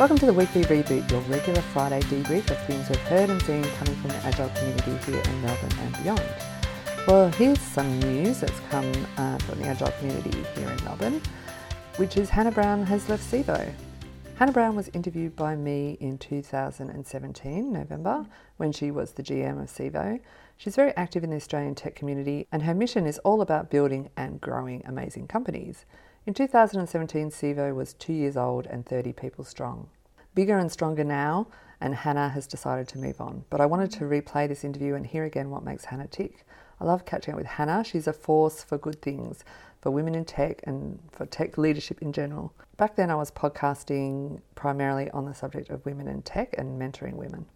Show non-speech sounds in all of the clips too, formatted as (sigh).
Welcome to the Weekly Reboot, your regular Friday debrief of things we've heard and seen coming from the Agile community here in Melbourne and beyond. Well, here's some news that's come uh, from the Agile community here in Melbourne, which is Hannah Browne has left Cevo. Hannah Browne was interviewed by me in 2017, November, when she was the GM of Cevo. She's very active in the Australian tech community, and her mission is all about building and growing amazing companies. In 2017, Cevo was two years old and 30 people strong. Bigger and stronger now, and Hannah has decided to move on. But I wanted to replay this interview and hear again what makes Hannah tick. I love catching up with Hannah. She's a force for good things, for women in tech and for tech leadership in general. Back then, I was podcasting primarily on the subject of women in tech and mentoring women.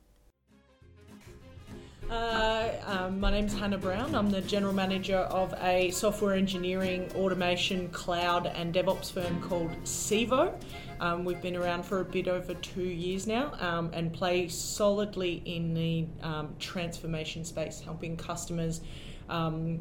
Uh, um, my Hannah Browne. I'm the general manager of a software engineering, automation, cloud, and DevOps firm called Cevo. Um, we've been around for a bit over two years now um, and play solidly in the um, transformation space, helping customers um,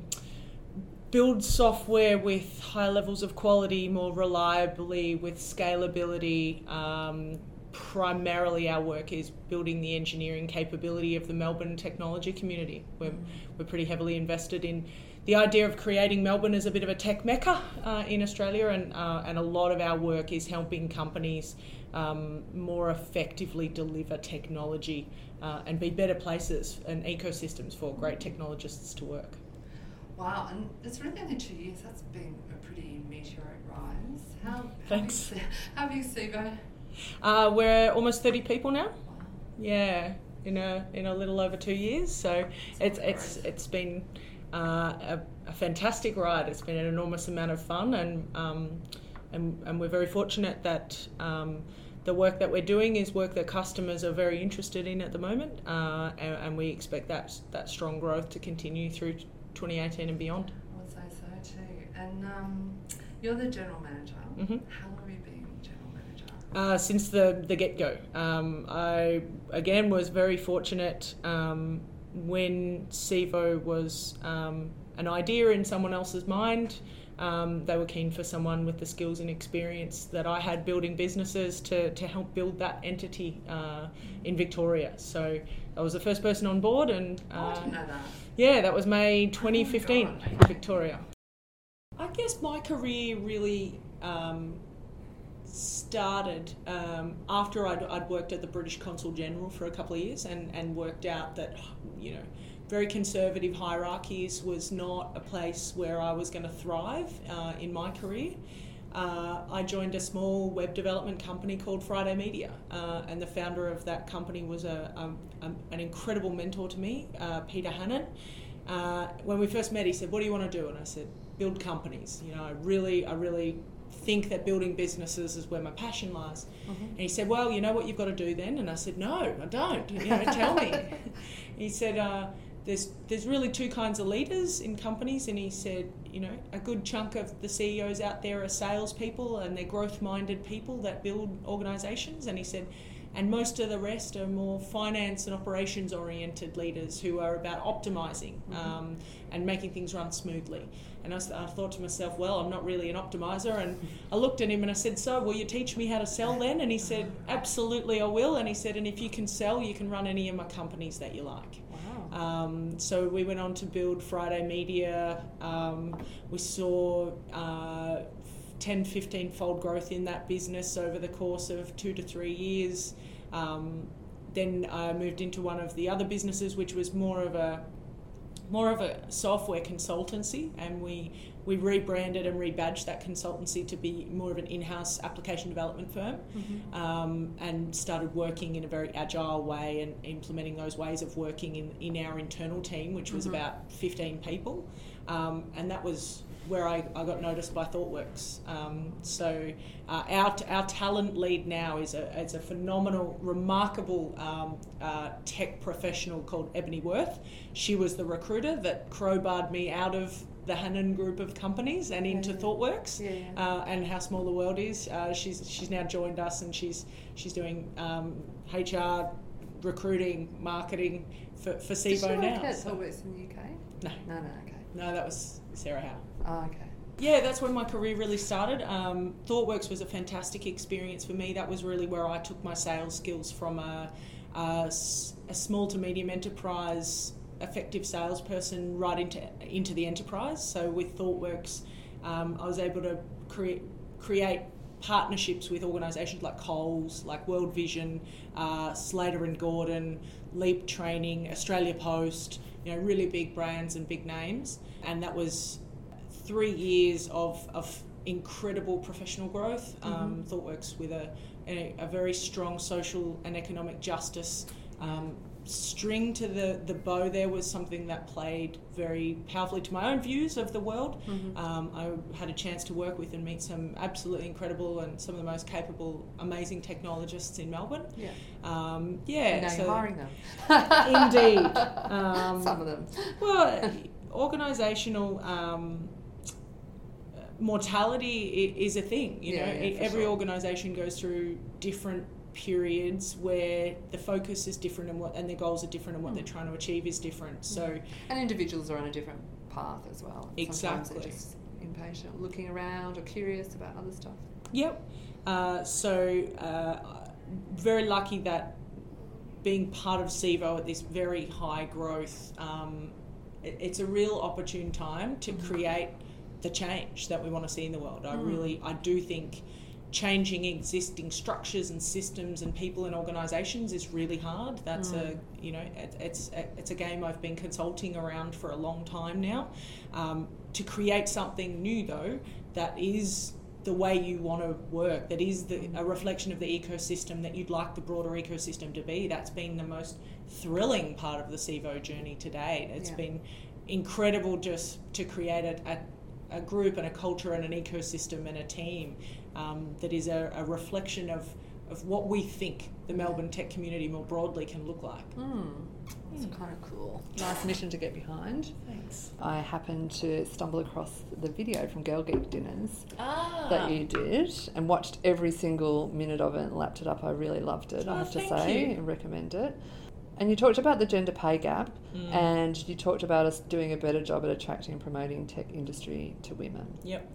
build software with high levels of quality, more reliably, with scalability um, primarily our work is building the engineering capability of the Melbourne technology community. We're, we're pretty heavily invested in the idea of creating Melbourne as a bit of a tech mecca uh, in Australia, and, uh, and a lot of our work is helping companies um, more effectively deliver technology uh, and be better places and ecosystems for great technologists to work. Wow, and it's really only two years. That's been a pretty meteoric rise. How, Thanks. How have you, Cevo? Uh, we're almost 30 people now. Yeah, in a in a little over two years. So it's it's it's been uh, a, a, fantastic ride. It's been an enormous amount of fun, and um, and, and we're very fortunate that. Um, the work that we're doing is work that customers are very interested in at the moment, uh, and, and, we expect that that strong growth to continue through 2018 and beyond. I would say so too. And um, you're the general manager. Mm-hmm. How long have you been uh, since the, the get go. Um, I, again, was very fortunate um, when Cevo was um, an idea in someone else's mind. Um, they were keen for someone with the skills and experience that I had building businesses to, to help build that entity uh, in Victoria. So I was the first person on board, and uh, oh, that. yeah, that was May 2015, oh Victoria. I guess my career really um, started um, after I'd, I'd, worked at the British Consul General for a couple of years and, and worked out that, you know, very conservative hierarchies was not a place where I was going to thrive uh, in my career. Uh, I joined a small web development company called Friday Media, uh, and the founder of that company was a, a, a an incredible mentor to me, uh, Peter Hannon. Uh, when we first met, he said, "What do you want to do?" And I said, "Build companies." You know, I really, I really think that building businesses is where my passion lies. Mm-hmm. And he said, Well, you know what you've got to do then? And I said, No, I don't. You know, (laughs) tell me. (laughs) he said, uh, there's, there's really two kinds of leaders in companies, and he said, you know, a good chunk of the CEOs out there are salespeople and they're growth minded people that build organizations. And he said, and most of the rest are more finance and operations oriented leaders who are about optimizing mm-hmm. um, and making things run smoothly. And I, I, thought to myself, well, I'm not really an optimizer. And I looked at him and I said, so will you teach me how to sell then? And he said, absolutely, I will. And he said, and if you can sell, you can run any of my companies that you like. Wow. Um, so we went on to build Friday Media. Um, we saw uh, 10, 15 fold growth in that business over the course of two to three years. Um, then I moved into one of the other businesses, which was more of a more of a software consultancy, and we we rebranded and rebadged that consultancy to be more of an in-house application development firm, mm-hmm. um, and started working in a very agile way and implementing those ways of working in, in our internal team, which was mm-hmm. about 15 people, um, and that was where I, I got noticed by ThoughtWorks. Um, so uh, our, our talent lead now is a, is a phenomenal, remarkable um, uh, tech professional called Ebony Worth. She was the recruiter that crowbarred me out of the Hannon group of companies and into yeah, ThoughtWorks yeah, yeah. Uh, and how small the world is. Uh, she's she's now joined us and she's she's doing um, HR, recruiting, marketing for for Cevo now. Did she work at ThoughtWorks in the UK? No, no, no. Okay. No, that was Sarah Howe. Oh, okay. yeah, that's when my career really started. Um, ThoughtWorks was a fantastic experience for me. That was really where I took my sales skills from a, a, a small to medium enterprise effective salesperson right into into the enterprise. So with ThoughtWorks, um, I was able to create create partnerships with organisations like Coles, like World Vision, uh, Slater and Gordon, Leap Training, Australia Post. You know, really big brands and big names, and that was three years of, of incredible professional growth. Mm-hmm. Um, ThoughtWorks with a, a, a, very strong social and economic justice um, string to the, the bow there was something that played very powerfully to my own views of the world. Mm-hmm. Um, I had a chance to work with and meet some absolutely incredible and some of the most capable, amazing technologists in Melbourne. Yeah. Um, yeah. now so you're hiring them. Indeed. (laughs) Um, Some of them. well, organisational um, mortality is a thing. You Yeah, know, yeah, every sure. organisation goes through different periods where the focus is different and what and their goals are different and what Mm. they're trying to achieve is different. So And individuals are on a different path as well. And Sometimes Exactly. they're just impatient, looking around or curious about other stuff. Yep. Uh, so uh, very lucky that being part of Cevo at this very high growth, um, it's a real opportune time to Mhm. create the change that we want to see in the world. I Mm. really, I do think changing existing structures and systems and people and organisations is really hard. That's Mm. a, you know, it, it's it's a game I've been consulting around for a long time now. Um, to create something new though, that is the way you want to work, that is the, a reflection of the ecosystem that you'd like the broader ecosystem to be. That's been the most thrilling part of the Cevo journey to date. It's Yeah. been incredible just to create a, a, a group and a culture and an ecosystem and a team um, that is a, a reflection of, of what we think the Melbourne tech community more broadly can look like. Mm. That's Mm. kind of cool. Nice mission to get behind. Thanks. I happened to stumble across the video from Girl Geek Dinners Ah, that you did and watched every single minute of it and lapped it up. I really loved it, I Oh, have to say, you. and recommend it. And you talked about the gender pay gap Mm. and you talked about us doing a better job at attracting and promoting tech industry to women. Yep.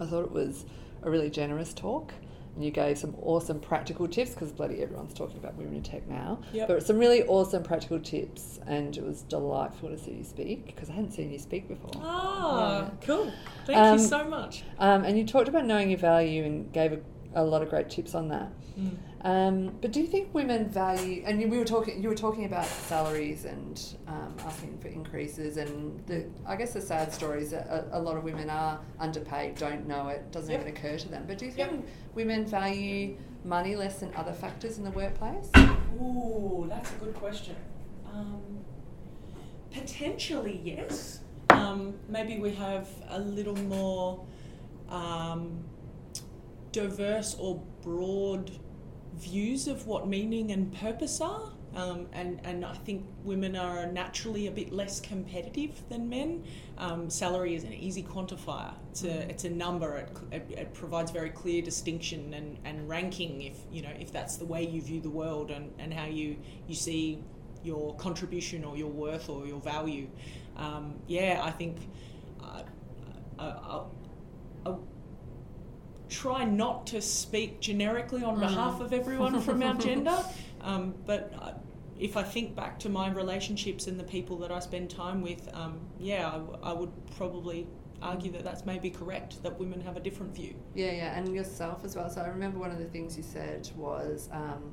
I thought it was a really generous talk. And you gave some awesome practical tips because bloody everyone's talking about women in tech now. Yep. But some really awesome practical tips, and it was delightful to see you speak because I hadn't seen you speak before. Ah, Yeah. cool. Thank Um, you so much. Um, and you talked about knowing your value and gave a, a lot of great tips on that. Mm. Um, but do you think women value? And you, we were talking. You were talking about salaries and um, asking for increases, and the I guess the sad story is that a, a lot of women are underpaid, don't know it, doesn't Yep. even occur to them. But do you Yep. think women value money less than other factors in the workplace? Ooh, that's a good question. Um, potentially, yes. Um, maybe we have a little more um, diverse or broad views of what meaning and purpose are. Um, and, and I think women are naturally a bit less competitive than men. Um, salary is an easy quantifier. It's a, it's a number. It, it, it provides very clear distinction and, and ranking if you know if that's the way you view the world and, and how you, you see your contribution or your worth or your value. Um, yeah, I think uh, I, I, I try not to speak generically on Mm. behalf of everyone from our (laughs) gender, um, but uh, if I think back to my relationships and the people that I spend time with, um, yeah, I, w- I would probably argue that that's maybe correct, that women have a different view. Yeah, yeah, and yourself as well. So I remember one of the things you said was, um,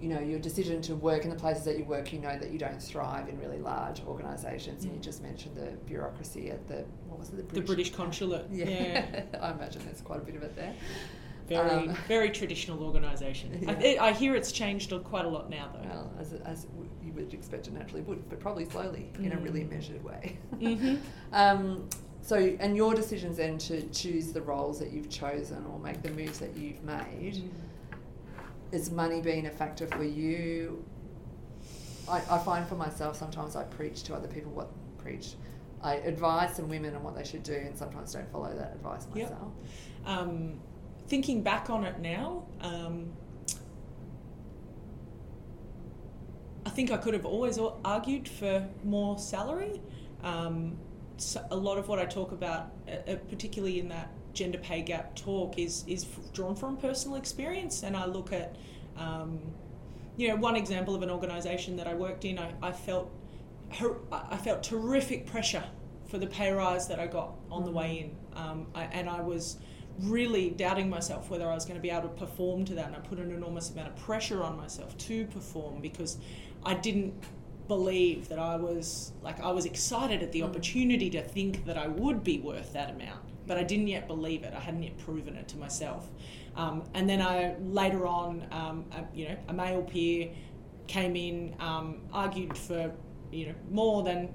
you know, your decision to work in the places that you work. You know that you don't thrive in really large organisations, and you Mm. just mentioned the bureaucracy at the what was it, the The British, British consulate, Yeah, yeah. (laughs) I imagine there's quite a bit of it there. Very, Um, very traditional organisation. Yeah. I, I hear it's changed quite a lot now, though. Well, as, as you would expect it naturally would, but probably slowly in a really Mm. measured way. Mhm. (laughs) um, so, and your decisions then to choose the roles that you've chosen or make the moves that you've made, is money being a factor for you? I, I find for myself sometimes I preach to other people what preach. I advise some women on what they should do, and sometimes don't follow that advice Yep. myself. um, thinking back on it now, um, I think I could have always argued for more salary. Um, s- a lot of what I talk about, uh, uh, particularly in that gender pay gap talk, is is drawn from personal experience, and I look at. Um, you know, one example of an organisation that I worked in, I, I felt I felt terrific pressure for the pay rise that I got on the way in, um, I, and I was really doubting myself whether I was going to be able to perform to that, and I put an enormous amount of pressure on myself to perform because I didn't believe that I was like I was excited at the opportunity to think that I would be worth that amount, but I didn't yet believe it. I hadn't yet proven it to myself. Um, and then I later on, um, a, you know, a male peer came in, um, argued for you know more than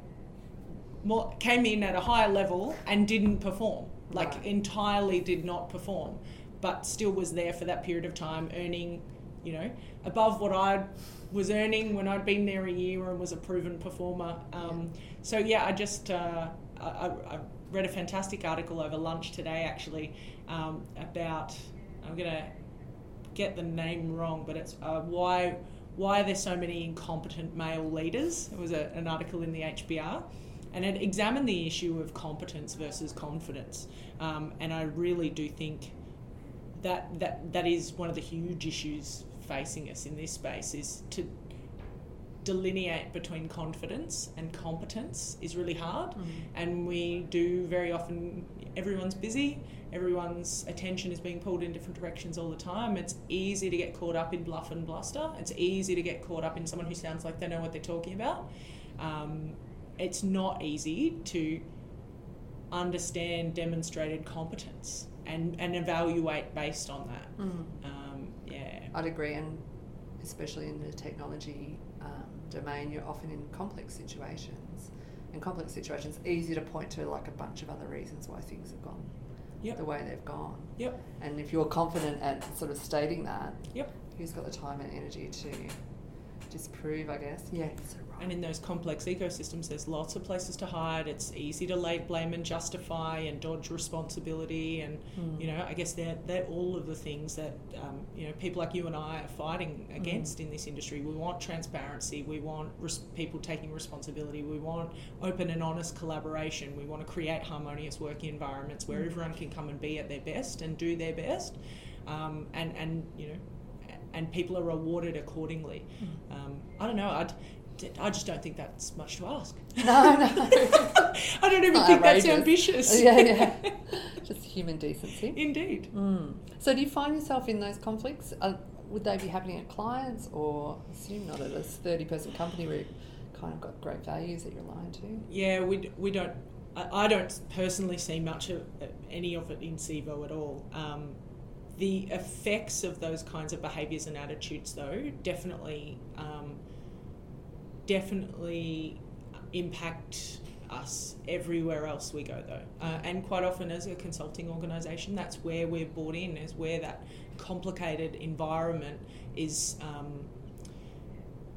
more came in at a higher level and didn't perform, like Right. entirely did not perform, but still was there for that period of time, earning, you know, above what I was earning when I'd been there a year and was a proven performer. Um, so yeah, I just uh, I, I I read a fantastic article over lunch today actually um, about I'm gonna get the name wrong, but it's uh, why why are there so many incompetent male leaders? It was a, an article in the HBR, and it examined the issue of competence versus confidence. Um, and I really do think that that that is one of the huge issues facing us in this space is to delineate between confidence and competence is really hard. And we do very often everyone's busy everyone's attention is being pulled in different directions all the time. It's easy to get caught up in bluff and bluster. It's easy to get caught up in someone who sounds like they know what they're talking about. Um, it's not easy to understand demonstrated competence and, and evaluate based on that. Um, yeah. I'd agree, and especially in the technology domain, you're often in complex situations. And complex situations, easy to point to like a bunch of other reasons why things have gone Yep. the way they've gone. Yep. And if you're confident at sort of stating that, Yep. who's got the time and energy to disprove, I guess? Yeah, so right. And in those complex ecosystems, there's lots of places to hide. It's easy to lay blame and justify and dodge responsibility. And Mm. you know, I guess they're they're all of the things that um, you know people like you and I are fighting against in this industry. We want transparency. We want res- people taking responsibility. We want open and honest collaboration. We want to create harmonious working environments where everyone can come and be at their best and do their best. Um, and and you know, and people are rewarded accordingly. Um, I don't know. I'd, I just don't think that's much to ask. (laughs) No, no. (laughs) I don't even think that's ambitious. (laughs) yeah, yeah. Just human decency. Indeed. Mm. So, do you find yourself in those conflicts? Uh, would they be happening at clients, or assume not at a thirty-person company where you've kind of got great values that you're aligned to? Yeah, we, we don't. I, I don't personally see much of any of it in Cevo at all. Um, the effects of those kinds of behaviours and attitudes, though, definitely, um, definitely impact us everywhere else we go, though. Uh, and quite often, as a consulting organisation, that's where we're brought in, is where that complicated environment is. Um,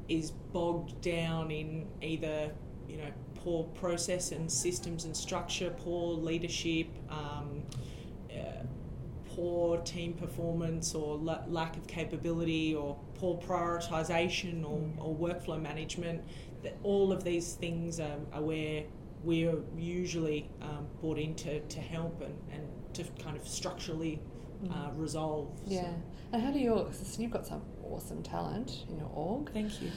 is bogged down in either you know poor process and systems and structure, poor leadership, um, poor team performance, or la- lack of capability, or poor prioritization, or, or workflow management. That all of these things are, are where we are usually um, brought in to, to help and, and to kind of structurally uh, resolve. So, Yeah. And how do you? So you've got some awesome talent in your org. thank you.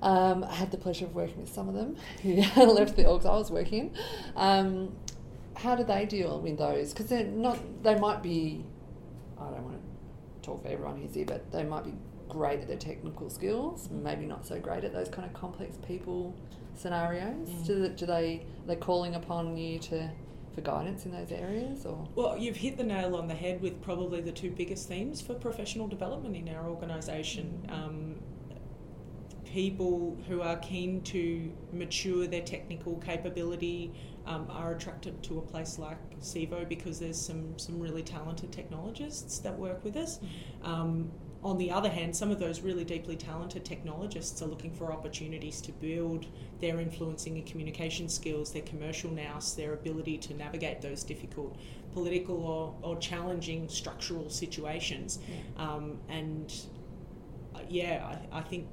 Um, I had the pleasure of working with some of them (laughs) who left the orgs I was working in. Um, how do they deal with those? Because they're not. They might be. I don't want to talk for everyone who's here, but they might be great at their technical skills. Maybe not so great at those kind of complex people scenarios. Mm. Do, do they? Are they calling upon you to for guidance in those areas, or? Well, you've hit the nail on the head with probably the two biggest themes for professional development in our organisation. Um, people who are keen to mature their technical capability um, are attracted to a place like Cevo because there's some, some really talented technologists that work with us. Um, on the other hand, some of those really deeply talented technologists are looking for opportunities to build their influencing and communication skills, their commercial nous, their ability to navigate those difficult political or, or challenging structural situations. Um, and uh, yeah, I, I think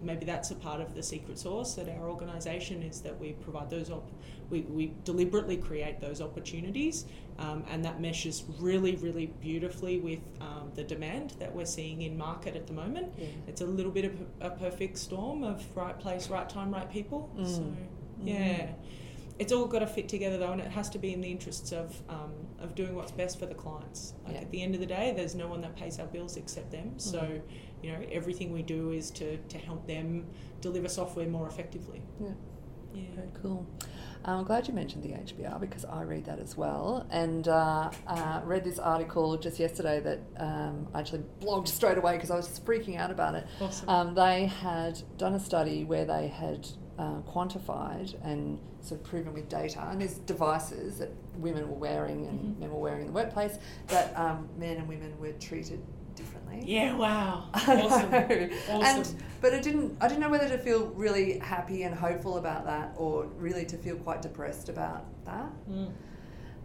maybe that's a part of the secret sauce at our organisation is that we provide those op- we, we deliberately create those opportunities um, and that meshes really really beautifully with um, the demand that we're seeing in market at the moment Yeah. it's a little bit of a perfect storm of right place right time right people Mm. so yeah it's all got to fit together though and it has to be in the interests of um, of doing what's best for the clients like Yeah. at the end of the day there's no one that pays our bills except them so Mhm. you know everything we do is to, to help them deliver software more effectively Yeah. yeah Very cool. Um, I'm glad you mentioned the HBR because I read that as well, and uh, uh, read this article just yesterday that um, I actually blogged straight away because I was just freaking out about it. awesome Um, they had done a study where they had uh, quantified and sort of proven with data, and there's devices that women were wearing and Mhm. men were wearing in the workplace that um, men and women were treated differently. yeah wow (laughs) awesome awesome And but it didn't. I didn't know whether to feel really happy and hopeful about that, or really to feel quite depressed about that. Mm.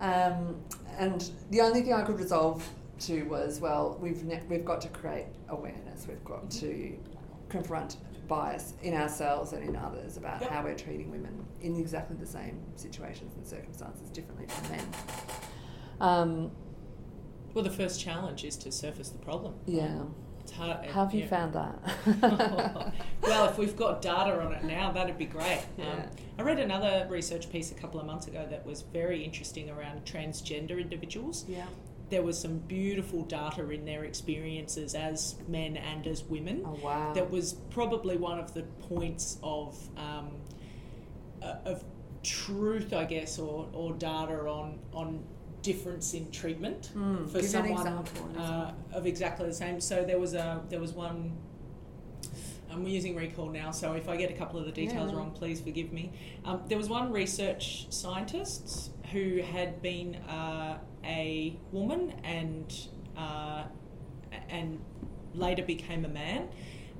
Um, and the only thing I could resolve to was, well, we've ne- we've got to create awareness. We've got Mhm. to confront bias in ourselves and in others about Yep. how we're treating women in exactly the same situations and circumstances differently from men. Um, well the first challenge is to surface the problem yeah. it's hard How have you yeah. found that? (laughs) well, if we've got data on it now, that'd be great. (laughs) Um, Yeah. I read another research piece a couple of months ago that was very interesting around transgender individuals. yeah. There was some beautiful data in their experiences as men and as women. Oh wow. That was probably one of the points of um, uh, of truth, I guess, or, or data on on difference in treatment Mm, for someone uh, of exactly the same. So there was a there was one. I'm using recall now, so if I get a couple of the details Yeah. wrong, please forgive me. Um, there was one research scientist who had been uh, a woman and uh, and later became a man,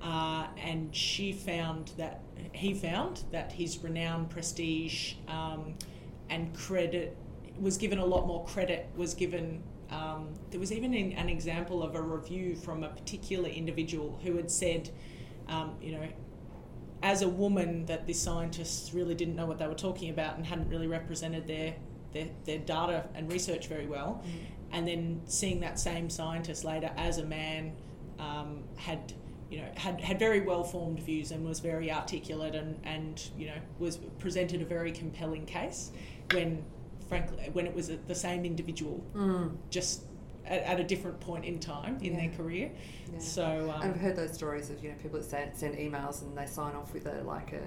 uh, and she found that he found that his renown, prestige, um, and credit was given a lot more credit. Was given. Um, there was even an, an example of a review from a particular individual who had said, um, you know, as a woman, that the scientists really didn't know what they were talking about and hadn't really represented their their, their data and research very well and then seeing that same scientist later as a man um, had you know had, had very well formed views and was very articulate and, and you know was presented a very compelling case when frankly when it was a, the same individual Mm, just at, at a different point in time in their career yeah. so um, I've heard those stories of you know people that send, send emails and they sign off with a like a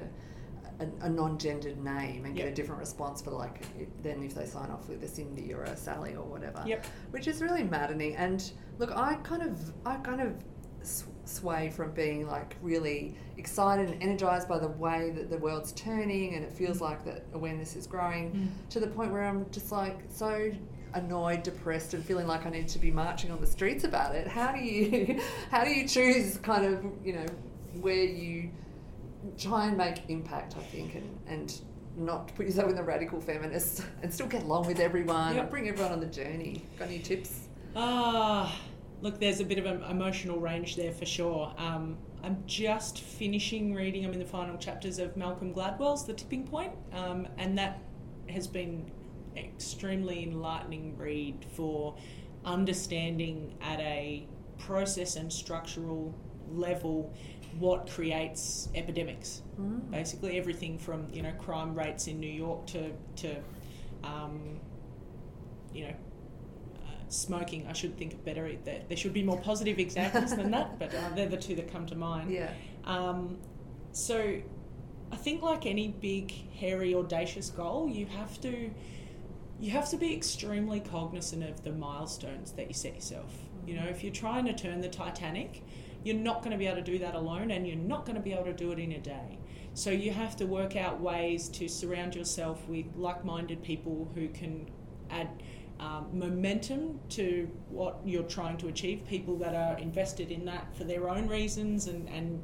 a, a non-gendered name and get a different response for like than if they sign off with a Cindy or a Sally or whatever. Yep. Which is really maddening. And look, I kind of I kind of sway from being like really excited and energized by the way that the world's turning and it feels like that awareness is growing Mm. to the point where I'm just like so annoyed, depressed, and feeling like I need to be marching on the streets about it. How do you, (laughs) how do you choose kind of you know where you try and make impact? I think and and not put yourself in the radical feminist and still get along with everyone. Yep. Bring everyone on the journey. Got any tips? Ah, look, there's a bit of an emotional range there for sure. Um, I'm just finishing reading. I'm in the final chapters of Malcolm Gladwell's The Tipping Point, um, and that has been extremely enlightening read for understanding at a process and structural level what creates epidemics Mm. basically everything from you know crime rates in New York to to um, you know smoking. I should think of better. There, there should be more positive examples than that, but uh, they're the two that come to mind. Yeah. Um, so I think like any big, hairy, audacious goal, you have to you have to be extremely cognizant of the milestones that you set yourself. You know, if you're trying to turn the Titanic, you're not going to be able to do that alone, and you're not going to be able to do it in a day. So you have to work out ways to surround yourself with like-minded people who can add um, momentum to what you're trying to achieve. People that are invested in that for their own reasons, and, and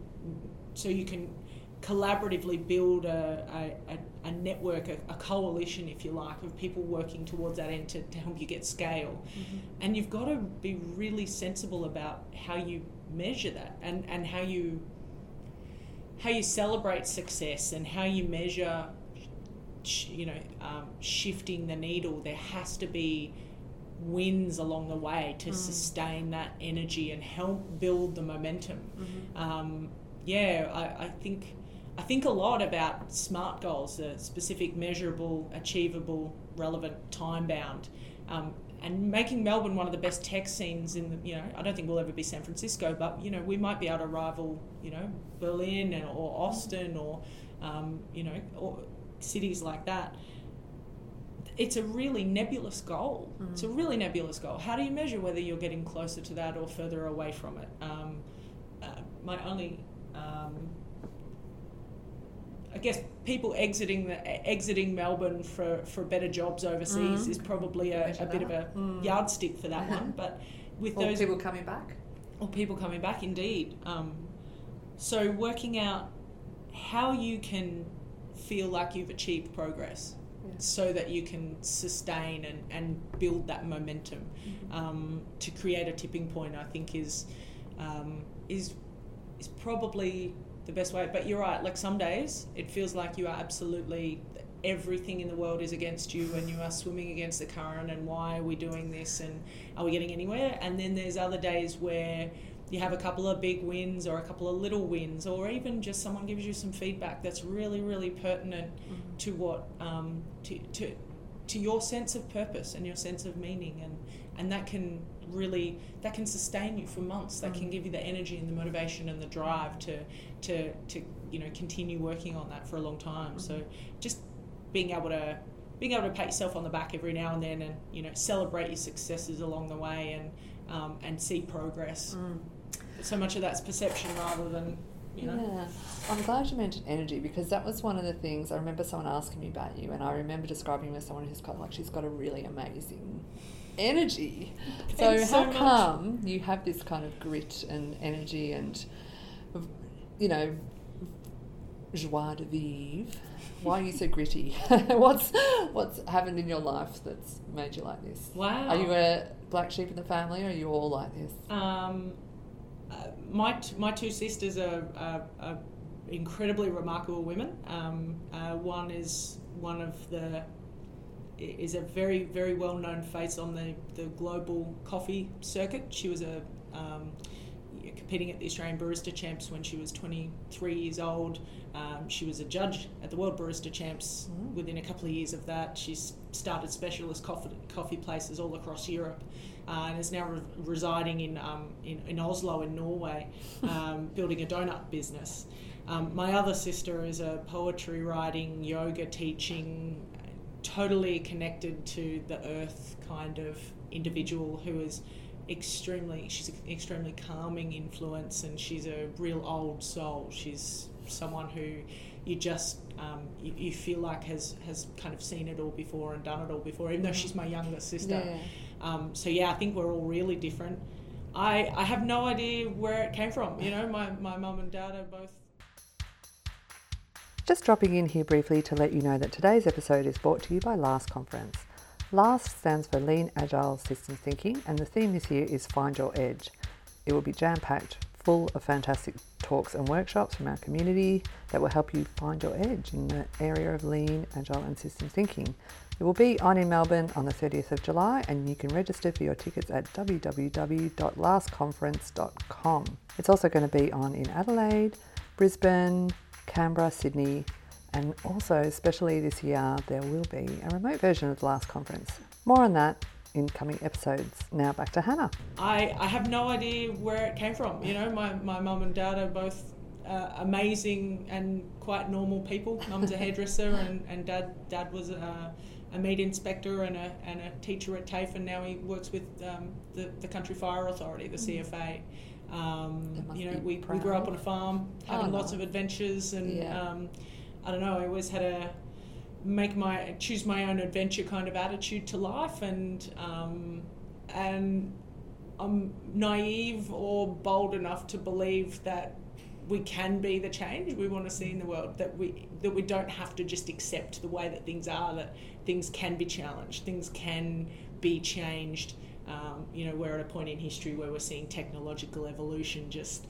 so you can collaboratively build a, a, a, network, a, a coalition, if you like, of people working towards that end to, to help you get scale. And you've got to be really sensible about how you measure that and, and how you how you celebrate success and how you measure, you know, um, shifting the needle. There has to be wins along the way to Mm. sustain that energy and help build the momentum. Mm-hmm. Um, yeah, I, I think I think a lot about SMART goals, the specific, measurable, achievable, relevant, time bound. Um, and making Melbourne one of the best tech scenes in the, you know, I don't think we'll ever be San Francisco, but, you know, we might be able to rival, you know, Berlin and, or Austin or, um, you know, or cities like that. It's a really nebulous goal. Mm. It's a really nebulous goal. How do you measure whether you're getting closer to that or further away from it? Um, uh, my only um, I guess people exiting the exiting Melbourne for, for better jobs overseas Mm. is probably a, a bit of a. Mm. yardstick for that one. (laughs) But with Or those people coming back. or people coming back, indeed. Um, so working out how you can feel like you've achieved progress, Yeah. so that you can sustain and, and build that momentum um, to create a tipping point. I think is um, is is probably the best way. But you're right. Like some days, it feels like you are absolutely everything in the world is against you, and you are swimming against the current. And why are we doing this? And are we getting anywhere? And then there's other days where you have a couple of big wins or a couple of little wins, or even just someone gives you some feedback that's really, really pertinent Mm-hmm. to what um, to, to to your sense of purpose and your sense of meaning and and that can really that can sustain you for months that can Mm. give you the energy and the motivation and the drive to to to you know continue working on that for a long time so just being able to being able to pat yourself on the back every now and then and you know celebrate your successes along the way and um, and see progress Mm. So much of that's perception rather than you know Yeah, I'm glad you mentioned energy because that was one of the things I remember someone asking me about you, and I remember describing you as someone who's got like she's got a really amazing energy. So so how much. come you have this kind of grit and energy and you know joie de vivre? Why are you so gritty? (laughs) what's what's happened in your life that's made you like this? wow Are you a black sheep in the family, or are you all like this? Um, my t- my two sisters are, are, are incredibly remarkable women. Um, uh, one is one of the is a very very well known face on the, the global coffee circuit. She was a um, competing at the Australian Barista Champs when she was 23 years old. Um, she was a judge at the World Barista Champs Mm. within a couple of years of that. She's started specialist coffee, coffee places all across Europe uh, and is now re- residing in, um, in, in Oslo in Norway, (laughs) um, building a donut business. Um, my other sister is a poetry writing, yoga teaching, totally connected to the earth kind of individual who is extremely she's an extremely calming influence and she's a real old soul she's someone who you just um, you, you feel like has has kind of seen it all before and done it all before even though she's my younger sister Yeah. um, so yeah I think we're all really different I, I have no idea where it came from you know my, my mum and dad are both Just dropping in here briefly to let you know that today's episode is brought to you by LAST Conference. LAST stands for Lean Agile System Thinking, and the theme this year is Find Your Edge. It will be jam packed, full of fantastic talks and workshops from our community that will help you find your edge in the area of lean, agile, and systems thinking. It will be on in Melbourne on the 30th of July, and you can register for your tickets at www.lastconference.com. It's also going to be on in Adelaide, Brisbane, Canberra, Sydney, and also, especially this year, there will be a remote version of the last conference. More on that in coming episodes. Now back to Hannah. I, I have no idea where it came from. You know, my, my mum and dad are both uh, amazing and quite normal people. Mum's a hairdresser (laughs) and, and dad dad was a, a meat inspector and a, and a teacher at TAFE and now he works with um, the, the Country Fire Authority, the CFA. Um, you know, we, we grew up on a farm, Oh, having lots of adventures and Yeah. um, I don't know, I always had a make my choose my own adventure kind of attitude to life and um, and I'm naive or bold enough to believe that we can be the change we want to see in the world that we that we don't have to just accept the way that things are that things can be challenged things can be changed. Um, you know we're at a point in history where we're seeing technological evolution just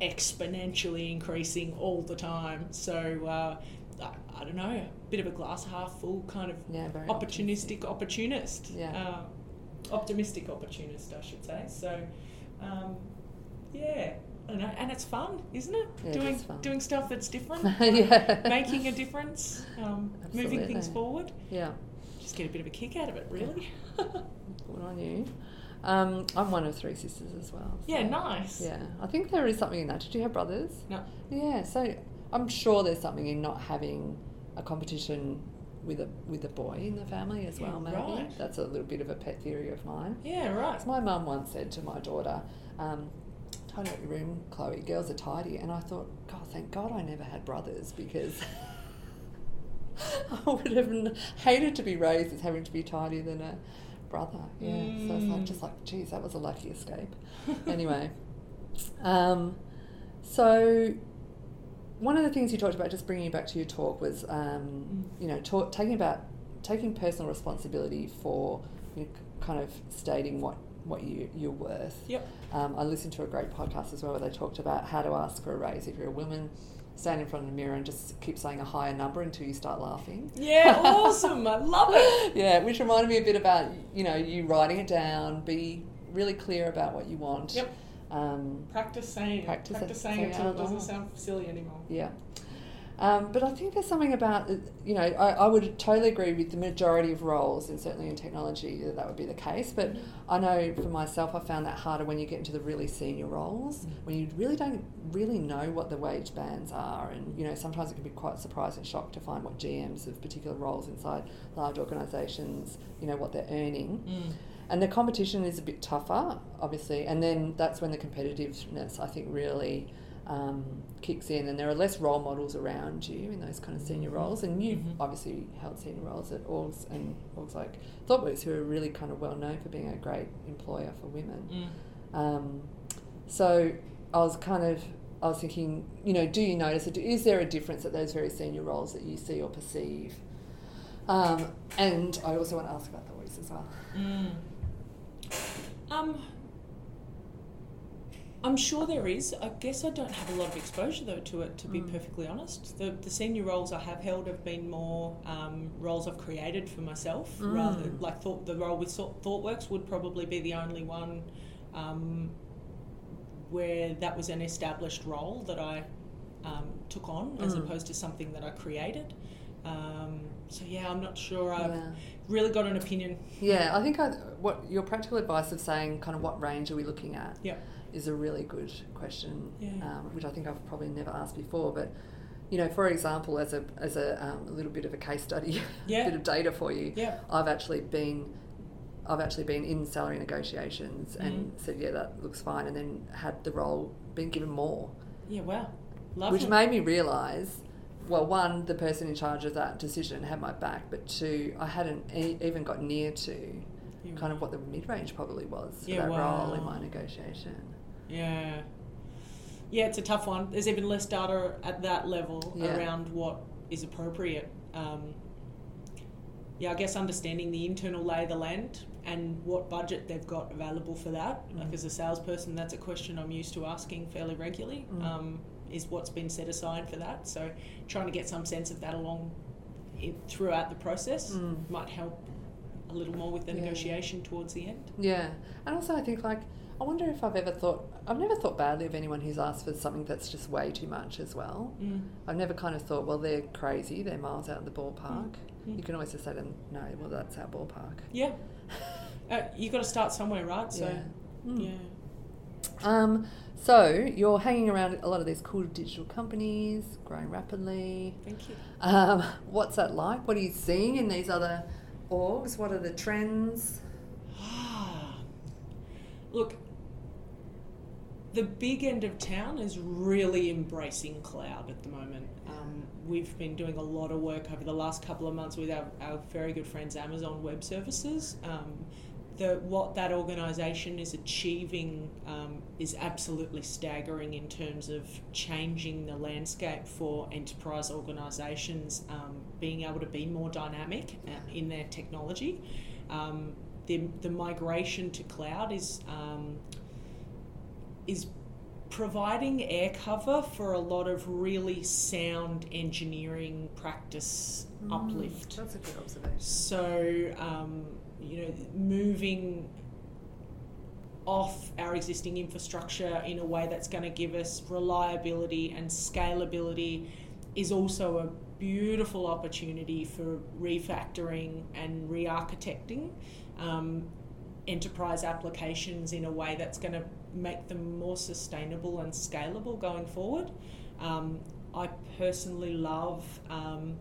exponentially increasing all the time. So uh, I, I don't know, a bit of a glass half full kind of Yeah, opportunistic opportunist. Yeah. Uh, optimistic opportunist, I should say. So, um, yeah, I don't know, and it's fun, isn't it? Yeah, doing fun. doing stuff that's different, (laughs) making a difference, um, moving things forward. Yeah. Just get a bit of a kick out of it, really. (laughs) Good on you. Um, I'm one of three sisters as well. yeah, nice. Yeah, I think there is something in that. Did you have brothers? No. Yeah, so I'm sure there's something in not having a competition with a with a boy in the family as Yeah, well. Maybe right. that's a little bit of a pet theory of mine. Yeah, right. My mum once said to my daughter, um, "Tidy up your room, Chloe. Girls are tidy." And I thought, God, thank God I never had brothers because. (laughs) I would have hated to be raised as having to be tidier than a brother. Yeah, so it's like Mm. just like, geez, that was a lucky escape. anyway, (laughs) um, so one of the things you talked about, just bringing you back to your talk, was um, you know talk, taking about taking personal responsibility for you know, kind of stating what what you you're worth. Yep. Um, I listened to a great podcast as well where they talked about how to ask for a raise if you're a woman. Stand in front of the mirror and just keep saying a higher number until you start laughing. Yeah, (laughs) awesome. I love it. Yeah, which reminded me a bit about you know you writing it down, be really clear about what you want. Yep. Um, Practice saying it. Practice Practice, saying it out it doesn't sound silly anymore. yeah. Um, but I think there's something about, uh, you know, I, I would totally agree with the majority of roles, and certainly in technology that that would be the case. But I know for myself, I found that harder when you get into the really senior roles, when you really don't really know what the wage bands are. And, you know, sometimes it can be quite surprise and shock to find what GMs of particular roles inside large organisations, you know, what they're earning. Mm. And the competition is a bit tougher, obviously, and then that's when the competitiveness, I think, really um, kicks in, and there are less role models around you in those kind of senior roles. And you've Mhm. obviously held senior roles at orgs and orgs like ThoughtWorks, who are really kind of well known for being a great employer for women. Mm. Um, so I was kind of, I was thinking, you know, do you notice it? Is there a difference at those very senior roles that you see or perceive? Um, and I also want to ask about the voice as well. Mm. Um, I'm sure there is. I guess I don't have a lot of exposure though to it. To be Mm. perfectly honest, the the senior roles I have held have been more um, roles I've created for myself. Mm. Rather, like thought the role with ThoughtWorks would probably be the only one um, where that was an established role that I um, took on, as Mm. opposed to something that I created. Um, so yeah, I'm not sure I've Yeah. really got an opinion. Yeah, I think I, what your practical advice of saying kind of what range are we looking at Yep. Is a really good question, Yeah. um, which I think I've probably never asked before. But you know, for example, as a as a, um, a little bit of a case study, (laughs) Yeah. bit of data for you, Yeah. I've actually been. I've actually been in salary negotiations and Mm. said, yeah, that looks fine, and then had the role been given more, Yeah, wow. Lovely. which made me realise, well, one, the person in charge of that decision had my back, but two, I hadn't e- even got near to Yeah, kind of what the mid range probably was for Yeah, that role in my negotiation. Yeah. Yeah, it's a tough one. There's even less data at that level Yeah. around what is appropriate. Um, yeah, I guess understanding the internal lay of the land and what budget they've got available for that. Like Mm. as a salesperson, that's a question I'm used to asking fairly regularly. Mm. Um, is what's been set aside for that? So trying to get some sense of that along throughout the process Mm. might help a little more with the Yeah. negotiation towards the end. Yeah, and also I think like I wonder if I've ever thought I've never thought badly of anyone who's asked for something that's just way too much as well. Mm. I've never kind of thought, well, they're crazy, they're miles out of the ballpark. Mm. You can always just say to them, no, well, that's our ballpark. Yeah. Uh, you got to start somewhere, right? So, yeah. Mm. yeah. Um, so you're hanging around a lot of these cool digital companies, growing rapidly. Thank you. Um, what's that like? What are you seeing in these other orgs? What are the trends? Look, the big end of town is really embracing cloud at the moment. Um, we've been doing a lot of work over the last couple of months with our, our very good friends Amazon Web Services. Um, the, what that organisation is achieving um, is absolutely staggering in terms of changing the landscape for enterprise organisations, um, being able to be more dynamic uh, in their technology. Um, the, the migration to cloud is um, is providing air cover for a lot of really sound engineering practice Mm, uplift. That's a good observation. So, um, you know, moving off our existing infrastructure in a way that's going to give us reliability and scalability is also a beautiful opportunity for refactoring and re architecting um, enterprise applications in a way that's going to make them more sustainable and scalable going forward. Um, I personally love um,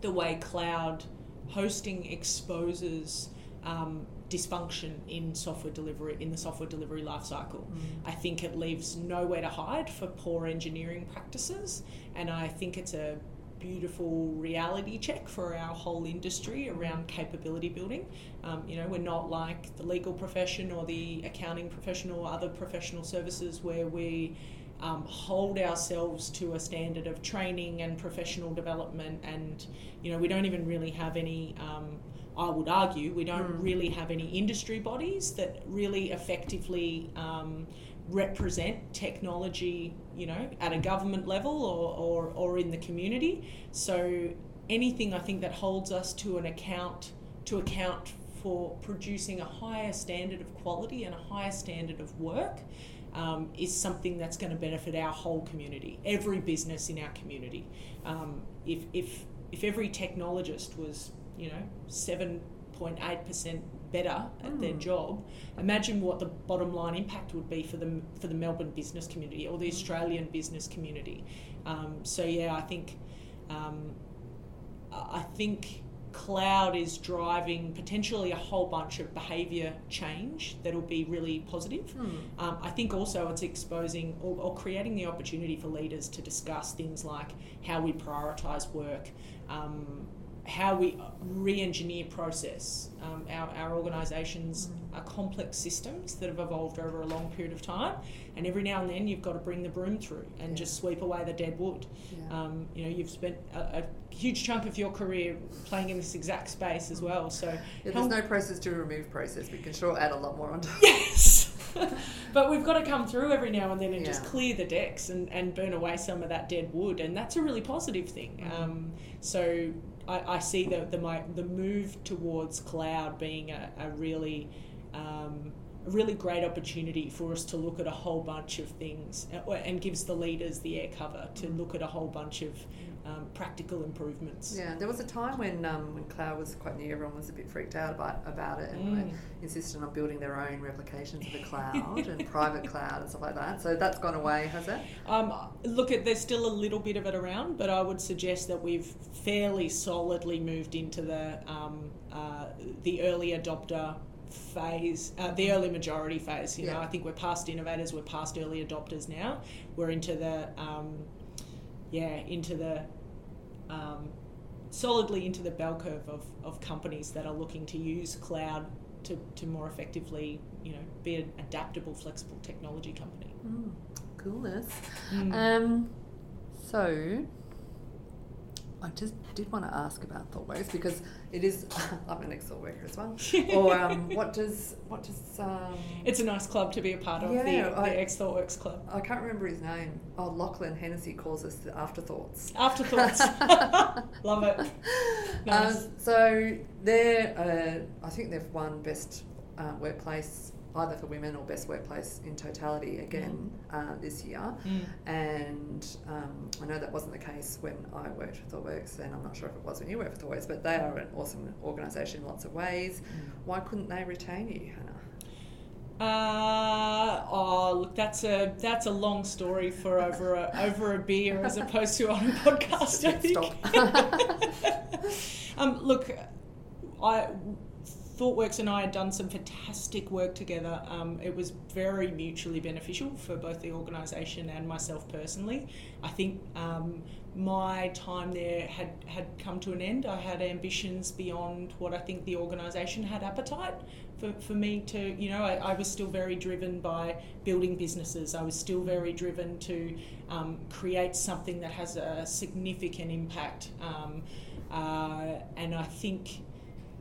the way cloud hosting exposes um, dysfunction in software delivery in the software delivery lifecycle. Mm. I think it leaves nowhere to hide for poor engineering practices, and I think it's a beautiful reality check for our whole industry around capability building. Um, you know, we're not like the legal profession or the accounting profession or other professional services where we um, hold ourselves to a standard of training and professional development, and you know, we don't even really have any. Um, I would argue we don't Mm. really have any industry bodies that really effectively um, represent technology, you know, at a government level or, or, or in the community. So anything I think that holds us to an account to account for producing a higher standard of quality and a higher standard of work um, is something that's going to benefit our whole community, every business in our community. Um, if, if, if every technologist was, you know, 7.8% better at their Mm. job, imagine what the bottom line impact would be for the, for the Melbourne business community or the Australian business community. Um, so, yeah, I think, um, I think cloud is driving potentially a whole bunch of behaviour change that'll be really positive. Mm. Um, I think also it's exposing or, or creating the opportunity for leaders to discuss things like how we prioritise work, um, how we re-engineer process. Um, our, our organisations are complex systems that have evolved over a long period of time, and every now and then you've got to bring the broom through and Yeah. just sweep away the dead wood. Yeah. Um, you know, you've spent a, a huge chunk of your career playing in this exact space as well. So Yeah, there's no process to remove process. We can sure add a lot more onto. Yes. (laughs) but we've got to come through every now and then and just clear the decks and, and burn away some of that dead wood, and that's a really positive thing. Mm. Um, so I, I see the the, my, the move towards cloud being a, a really um, a really great opportunity for us to look at a whole bunch of things uh, and gives the leaders the air cover to look at a whole bunch of um, practical improvements. Yeah, there was a time when um, when cloud was quite new. Everyone was a bit freaked out about about it and Mm. insisted on building their own replications of the cloud and (laughs) private cloud and stuff like that. So that's gone away, has it? Um, look, at there's still a little bit of it around, but I would suggest that we've fairly solidly moved into the um, uh, the early adopter phase, uh, the early majority phase. You know, I think we're past innovators, we're past early adopters now. We're into the um, yeah, into the um, solidly into the bell curve of, of companies that are looking to use cloud to, to more effectively, you know, be an adaptable, flexible technology company. Mm, coolness. Mm. Um, so, I just did want to ask about ThoughtWorks because it is. (laughs) I'm an ex-ThoughtWorker as well. (laughs) or um, what does what does um, It's a nice club to be a part of, Yeah, the, I- the Ex ThoughtWorks Club. I can't remember his name. Oh, Lachlan Hennessy calls us the afterthoughts. Afterthoughts. (laughs) Love it. Nice. Um, so they're, uh, I think they've won best uh, workplace either for women or best workplace in totality again uh, this year. Mm. And um, I know that wasn't the case when I worked for ThoughtWorks, and I'm not sure if it was when you worked for ThoughtWorks, but they are an awesome organisation in lots of ways. Why couldn't they retain you, Hannah? Uh, oh, look, that's a that's a long story for over a (laughs) over a beer as opposed to on a podcast. I think. (laughs) (laughs) um, look, I ThoughtWorks and I had done some fantastic work together. Um, it was very mutually beneficial for both the organisation and myself personally. I think um, my time there had, had come to an end. I had ambitions beyond what I think the organisation had appetite for, for me to, you know, I, I was still very driven by building businesses. I was still very driven to um, create something that has a significant impact. Um, uh, and I think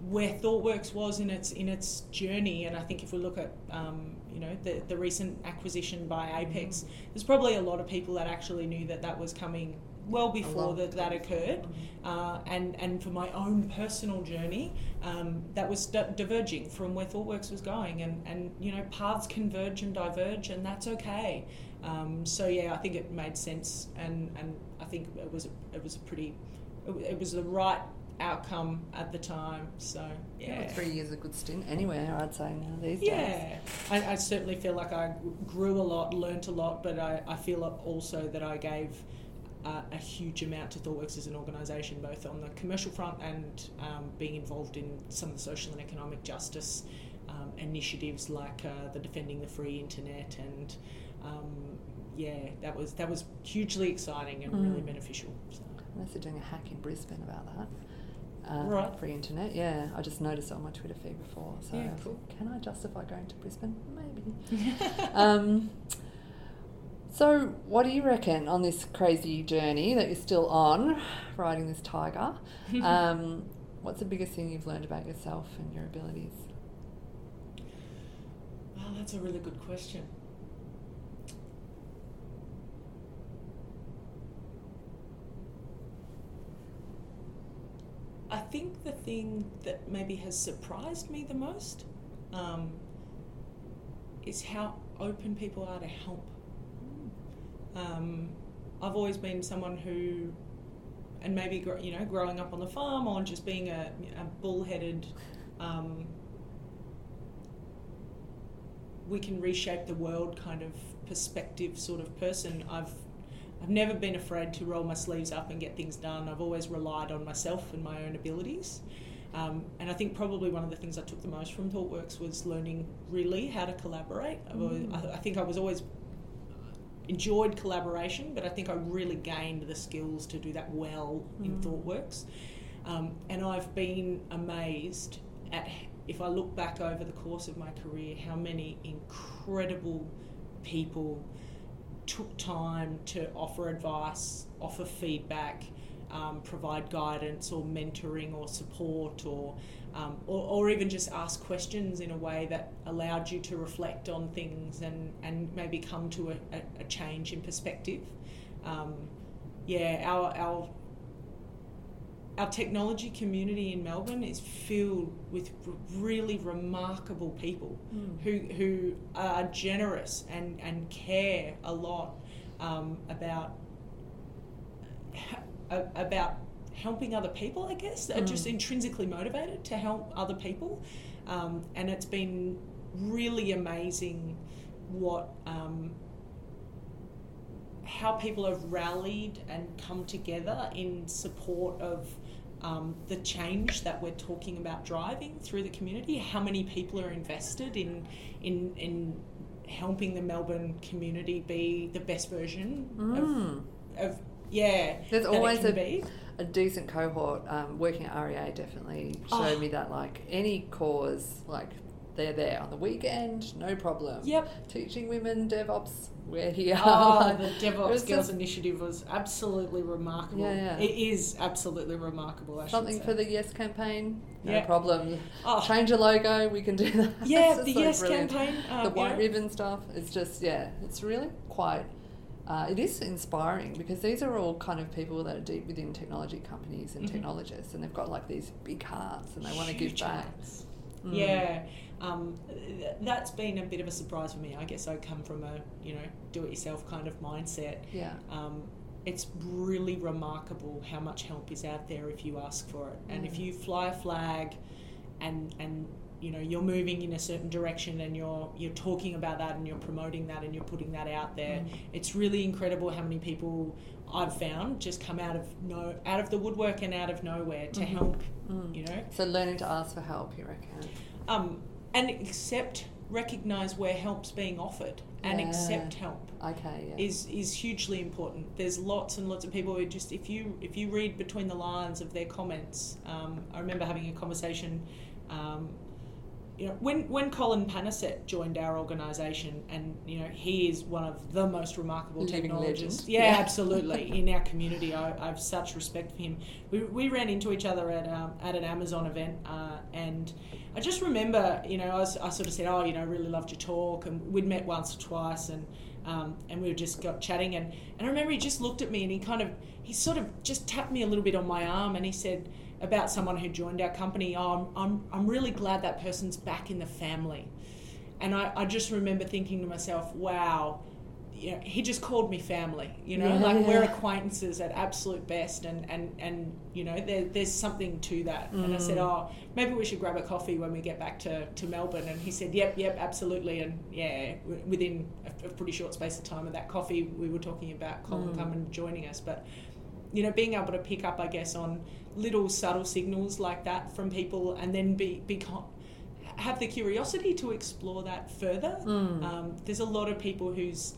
where ThoughtWorks was in its in its journey, and I think if we look at um, you know the the recent acquisition by Apax, there's probably a lot of people that actually knew that that was coming well before that that occurred, uh, and and for my own personal journey, um, that was di- diverging from where ThoughtWorks was going, and and you know paths converge and diverge, and that's okay. Um, so yeah, I think it made sense, and and I think it was a, it was a pretty, it, it was the right outcome at the time. So yeah, Yeah, three years is a good stint anywhere, I'd say now these days. yeah, I, I certainly feel like I grew a lot, learnt a lot, but I, I feel also that I gave uh, a huge amount to ThoughtWorks as an organisation, both on the commercial front and um, being involved in some of the social and economic justice um, initiatives like uh, the Defending the Free Internet and um, yeah, that was that was hugely exciting and really Mm. beneficial. So. Unless they're doing a hack in Brisbane about that. Uh, Right. Free internet, yeah. I just noticed it on my Twitter feed before. So Yeah, cool. can I justify going to Brisbane? Maybe. (laughs) um, so, what do you reckon on this crazy journey that you're still on, riding this tiger? (laughs) Um, what's the biggest thing you've learned about yourself and your abilities? Well, that's a really good question. I think the thing that maybe has surprised me the most um, is how open people are to help. Um, I've always been someone who, and maybe you know, growing up on the farm or just being a, a bullheaded um, we can reshape the world kind of perspective sort of person. I've I've never been afraid to roll my sleeves up and get things done. I've always relied on myself and my own abilities. Um, and I think probably one of the things I took the most from ThoughtWorks was learning really how to collaborate. I've always, I, I think I was always enjoyed collaboration, but I think I really gained the skills to do that well in Mm. ThoughtWorks. Um, and I've been amazed at, if I look back over the course of my career, how many incredible people took time to offer advice, offer feedback, um, provide guidance or mentoring or support or, um, or, or even just ask questions in a way that allowed you to reflect on things and, and maybe come to a, a, change in perspective. Um, yeah, our, our our technology community in Melbourne is filled with r- really remarkable people who, who are generous and, and care a lot um, about a- about helping other people. I guess are just Mm. intrinsically motivated to help other people, um, and it's been really amazing what um, how people have rallied and come together in support of um, the change that we're talking about driving through the community. How many people are invested in in in helping the Melbourne community be the best version Mm. of, of yeah. There's always a, be. a decent cohort. Um, working at REA definitely showed Oh. me that, like, any cause, like, they're there on the weekend, no problem. Yep. Teaching women DevOps, we're here. Oh, the (laughs) DevOps Girls just Initiative was absolutely remarkable. Yeah, yeah. It is absolutely remarkable. I Something for the Yes campaign, no Yeah. problem. Oh. Change a logo, we can do that. (laughs) Yeah, the so Yes brilliant. campaign. Um, the white yeah. ribbon stuff. It's just yeah, it's really quite. Uh, it is inspiring because these are all kind of people that are deep within technology companies and Mhm. technologists, and they've got like these big hearts and they want to give back. hearts. Mm. Yeah, um, th- that's been a bit of a surprise for me. I guess I come from a you know do-it-yourself kind of mindset. Yeah. Um, it's really remarkable how much help is out there if you ask for it, and if Mm. you fly a flag, and and you know you're moving in a certain direction and you're you're talking about that and you're promoting that and you're putting that out there. Mm. It's really incredible how many people I've found just come out of no out of the woodwork and out of nowhere to Mhm. help. Mm. You know, So learning to ask for help, you reckon? um, and accept, recognize where help's being offered, and Yeah. accept help Okay. Yeah. is is hugely important. There's lots and lots of people who just if you if you read between the lines of their comments. Um, I remember having a conversation um, you know, when when Colin Panisset joined our organisation, and you know, he is one of the most remarkable Living technologists. legend. Yeah, Yeah. absolutely. (laughs) In our community, I, I have such respect for him. We, we ran into each other at um, at an Amazon event, uh, and I just remember, you know, I, was, I sort of said, oh, you know, I really loved your talk, and we'd met once or twice, and um, and we were just got chatting, and, and I remember he just looked at me, and he kind of, he sort of just tapped me a little bit on my arm, and he said about someone who joined our company, oh, I'm, I'm, I'm really glad that person's back in the family. And I, I just remember thinking to myself, wow, you know, he just called me family, you know, Yeah, like we're acquaintances at absolute best. And, and, and you know, there, there's something to that. And I said, Mm. oh, maybe we should grab a coffee when we get back to, to Melbourne. And he said, yep, yep, absolutely. And yeah, within a, a pretty short space of time of that coffee, we were talking about Colin Mm. coming and joining us. But, you know, being able to pick up, I guess, on little subtle signals like that from people and then be, be have the curiosity to explore that further. Mm. Um, there's a lot of people whose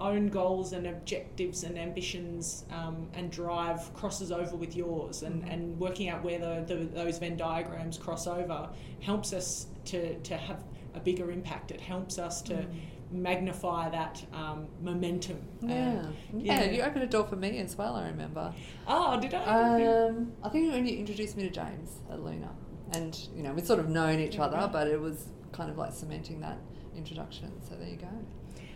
own goals and objectives and ambitions um, and drive crosses over with yours, and, Mhm. and working out where the, the, those Venn diagrams cross over helps us to, to have a bigger impact. It helps us to Mm. Magnify that um, momentum. Yeah. Yeah, yeah. you opened a door for me as well. I remember. oh, did I? Um, I think when you introduced me to James at Luna, and you know we'd sort of known each other, but it was kind of like cementing that introduction. So there you go.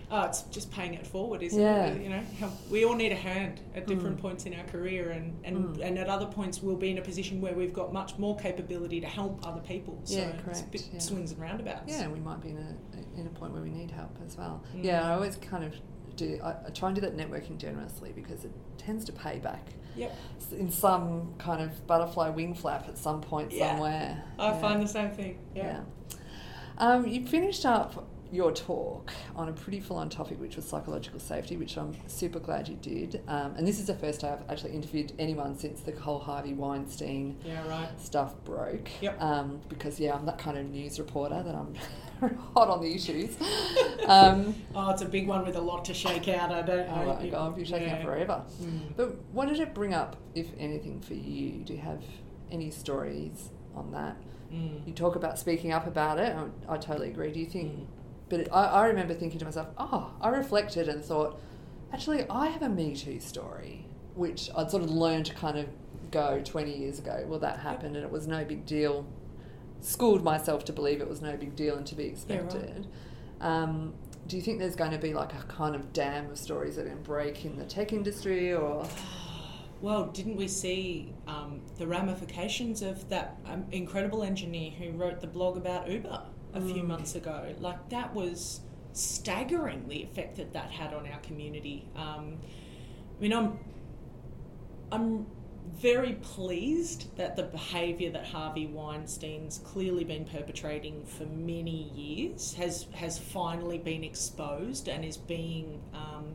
Oh, it's just paying it forward, isn't Yeah. it? You know, how- we all need a hand at different Mm. points in our career, and, and, Mm. and at other points we'll be in a position where we've got much more capability to help other people. So Yeah, it's a correct, bit yeah. swings and roundabouts. Yeah, we might be in a in a point where we need help as well. Mm. Yeah, I always kind of do. I, I try and do that networking generously because it tends to pay back Yep. in some kind of butterfly wing flap at some point Yeah. somewhere. I find the same thing. Yeah. Yeah. Um, you finished up your talk on a pretty full on topic, which was psychological safety, which I'm super glad you did. Um, and this is the first I've actually interviewed anyone since the whole Harvey Weinstein Yeah, right. stuff broke. Yep. Um, because, yeah, I'm that kind of news reporter that I'm (laughs) hot on the issues. Um, (laughs) Oh, it's a big one with a lot to shake out. I don't. Know. Oh my God, I'll be shaking yeah. up forever. Mm. But what did it bring up, if anything, for you? Do you have any stories on that? Mm. You talk about speaking up about it. I, I totally agree. Do you think? Mm. But I, I remember thinking to myself, oh, I reflected and thought, actually, I have a Me Too story, which I'd sort of learned to kind of go 20 years ago. Well, that happened and it was no big deal. Schooled myself to believe it was no big deal and to be Yeah, right. expected. um, do you think there's going to be like a kind of dam of stories that to break in the tech industry or? (sighs) Well, didn't we see um, the ramifications of that um, incredible engineer who wrote the blog about Uber a few Mm. months ago? Like, that was staggering the effect that that had on our community. Um, I mean, I'm, I'm very pleased that the behaviour that Harvey Weinstein's clearly been perpetrating for many years has has finally been exposed and is being um,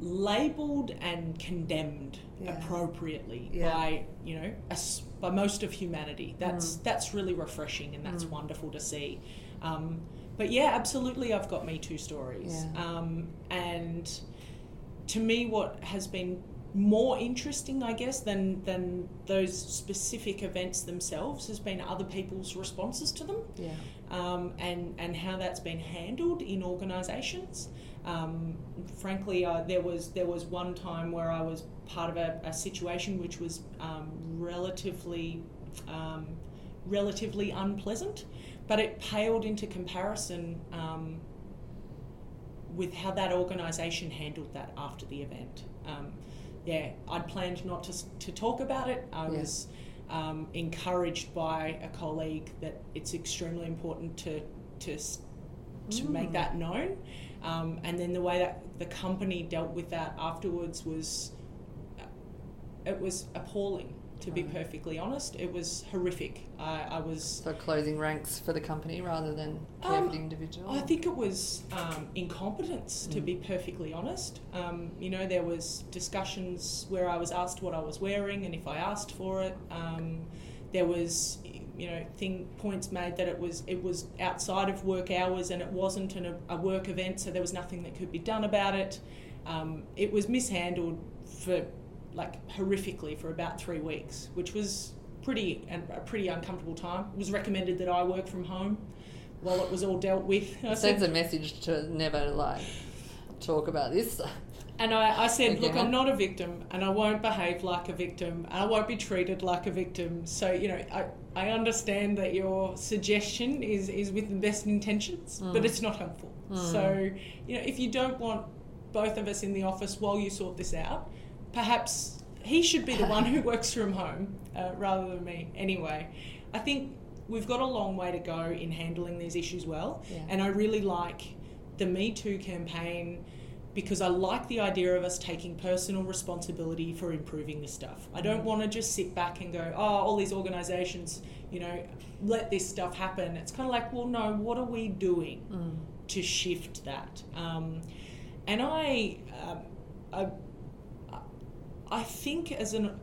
labelled and condemned Yeah. appropriately Yeah. by you know us, by most of humanity. That's Mm. that's really refreshing and that's Mm. wonderful to see. Um, but yeah, absolutely, I've got Me Too stories, Yeah. um, and to me, what has been more interesting, I guess, than than those specific events themselves has been other people's responses to them Yeah. um, and and how that's been handled in organisations. Um, frankly, uh, there was there was one time where I was part of a, a situation which was um, relatively um, relatively unpleasant, but it paled into comparison um, with how that organisation handled that after the event. Um, yeah, I'd planned not to, to talk about it. I Yeah. was um, encouraged by a colleague that it's extremely important to to to Mm. make that known. Um, and then the way that the company dealt with that afterwards was uh, it was appalling. To be perfectly honest, it was horrific. I, I was So closing ranks for the company rather than care Um, for the individual. I think it was um, incompetence, to Mm. be perfectly honest. Um, you know, there was discussions where I was asked what I was wearing and if I asked for it. Um, there was, you know, thing points made that it was it was outside of work hours and it wasn't an, a work event, so there was nothing that could be done about it. Um, it was mishandled for like horrifically for about three weeks, which was pretty and a pretty uncomfortable time. It was recommended that I work from home while it was all dealt with. (laughs) It sends a message to never like talk about this. And I, I said, look, I'm not a victim and I won't behave like a victim and I won't be treated like a victim. So, you know, I, I understand that your suggestion is, is with the best intentions, but it's not helpful. So, you know, if you don't want both of us in the office while you sort this out, perhaps he should be the (laughs) one who works from home uh, rather than me. Anyway, I think we've got a long way to go in handling these issues well. Yeah. And I really like the Me Too campaign because I like the idea of us taking personal responsibility for improving this stuff. I don't want to just sit back and go, oh, all these organisations, you know, let this stuff happen. It's kind of like, well, no, what are we doing Mm. to shift that? Um, and I, um, I, I think as an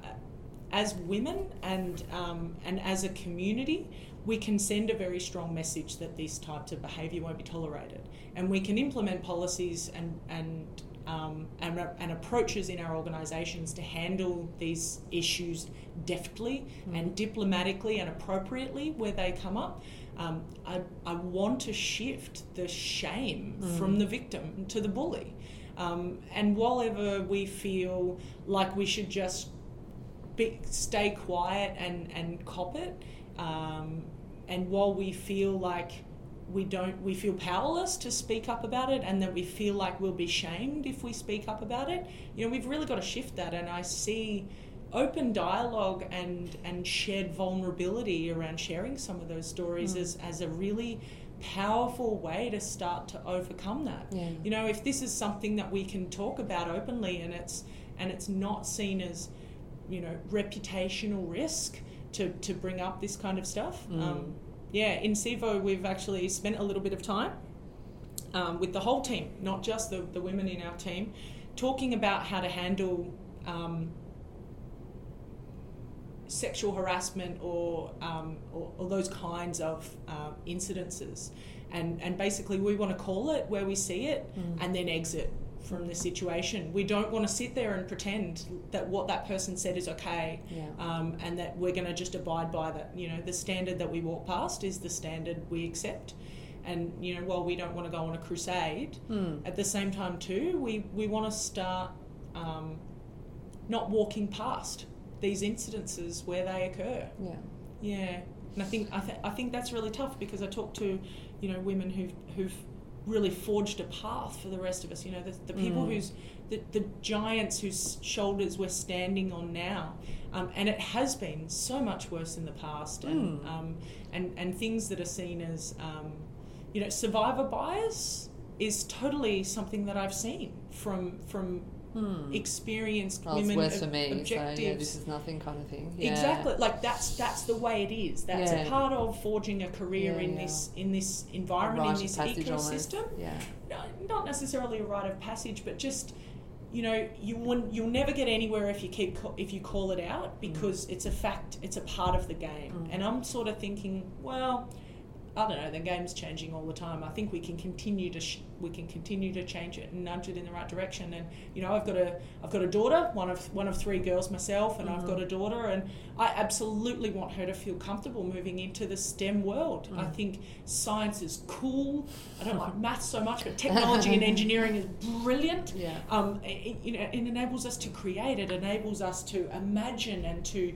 as women and um, and as a community, we can send a very strong message that these types of behaviour won't be tolerated, and we can implement policies and and um, and, and approaches in our organisations to handle these issues deftly and diplomatically and appropriately where they come up. Um, I, I want to shift the shame from the victim to the bully. Um, and while ever we feel like we should just be, stay quiet and, and cop it, um, and while we feel like we don't, we feel powerless to speak up about it, and that we feel like we'll be shamed if we speak up about it, you know, we've really got to shift that. And I see open dialogue and and shared vulnerability around sharing some of those stories as, as a really powerful way to start to overcome that Yeah. you know if this is something that we can talk about openly and it's and it's not seen as you know reputational risk to to bring up this kind of stuff um, yeah in Cevo we've actually spent a little bit of time um, with the whole team not just the, the women in our team talking about how to handle um, sexual harassment or, um, or, or those kinds of um, incidences. And, and basically, we want to call it where we see it and then exit from this situation. We don't want to sit there and pretend that what that person said is okay Yeah. um, and that we're going to just abide by that. You know, the standard that we walk past is the standard we accept. And, you know, while we don't want to go on a crusade, Mm. at the same time, too, we, we want to start um, not walking past these incidences where they occur. Yeah. Yeah, and I think I, th- I think that's really tough because I talk to, you know, women who've who've really forged a path for the rest of us. You know, the, the people Mm. whose the, the giants whose shoulders we're standing on now, um, and it has been so much worse in the past, and Mm. um, and and things that are seen as, um, you know, survivor bias is totally something that I've seen from from Hmm. experienced Well, it's women worse ob- for me, so objectives. yeah, this is nothing kind of thing. Yeah. Exactly, like that's that's the way it is. That's a part of forging a career Yeah, in yeah. this in this environment, in this passage almost. ecosystem. Yeah. No, Not necessarily a rite of passage, but just you know, you won't, you'll never get anywhere if you keep ca- if you call it out because it's a fact. It's a part of the game, Mm. and I'm sort of thinking, well. I don't know. The game's changing all the time. I think we can continue to sh- we can continue to change it and nudge it in the right direction. And you know, I've got a I've got a daughter, one of one of three girls myself, and I've Mhm. got a daughter, and I absolutely want her to feel comfortable moving into the STEM world. I Mm. think science is cool. I don't like (laughs) maths so much, but technology and engineering is brilliant. Yeah. Um, it, you know, it enables us to create. It enables us to imagine and to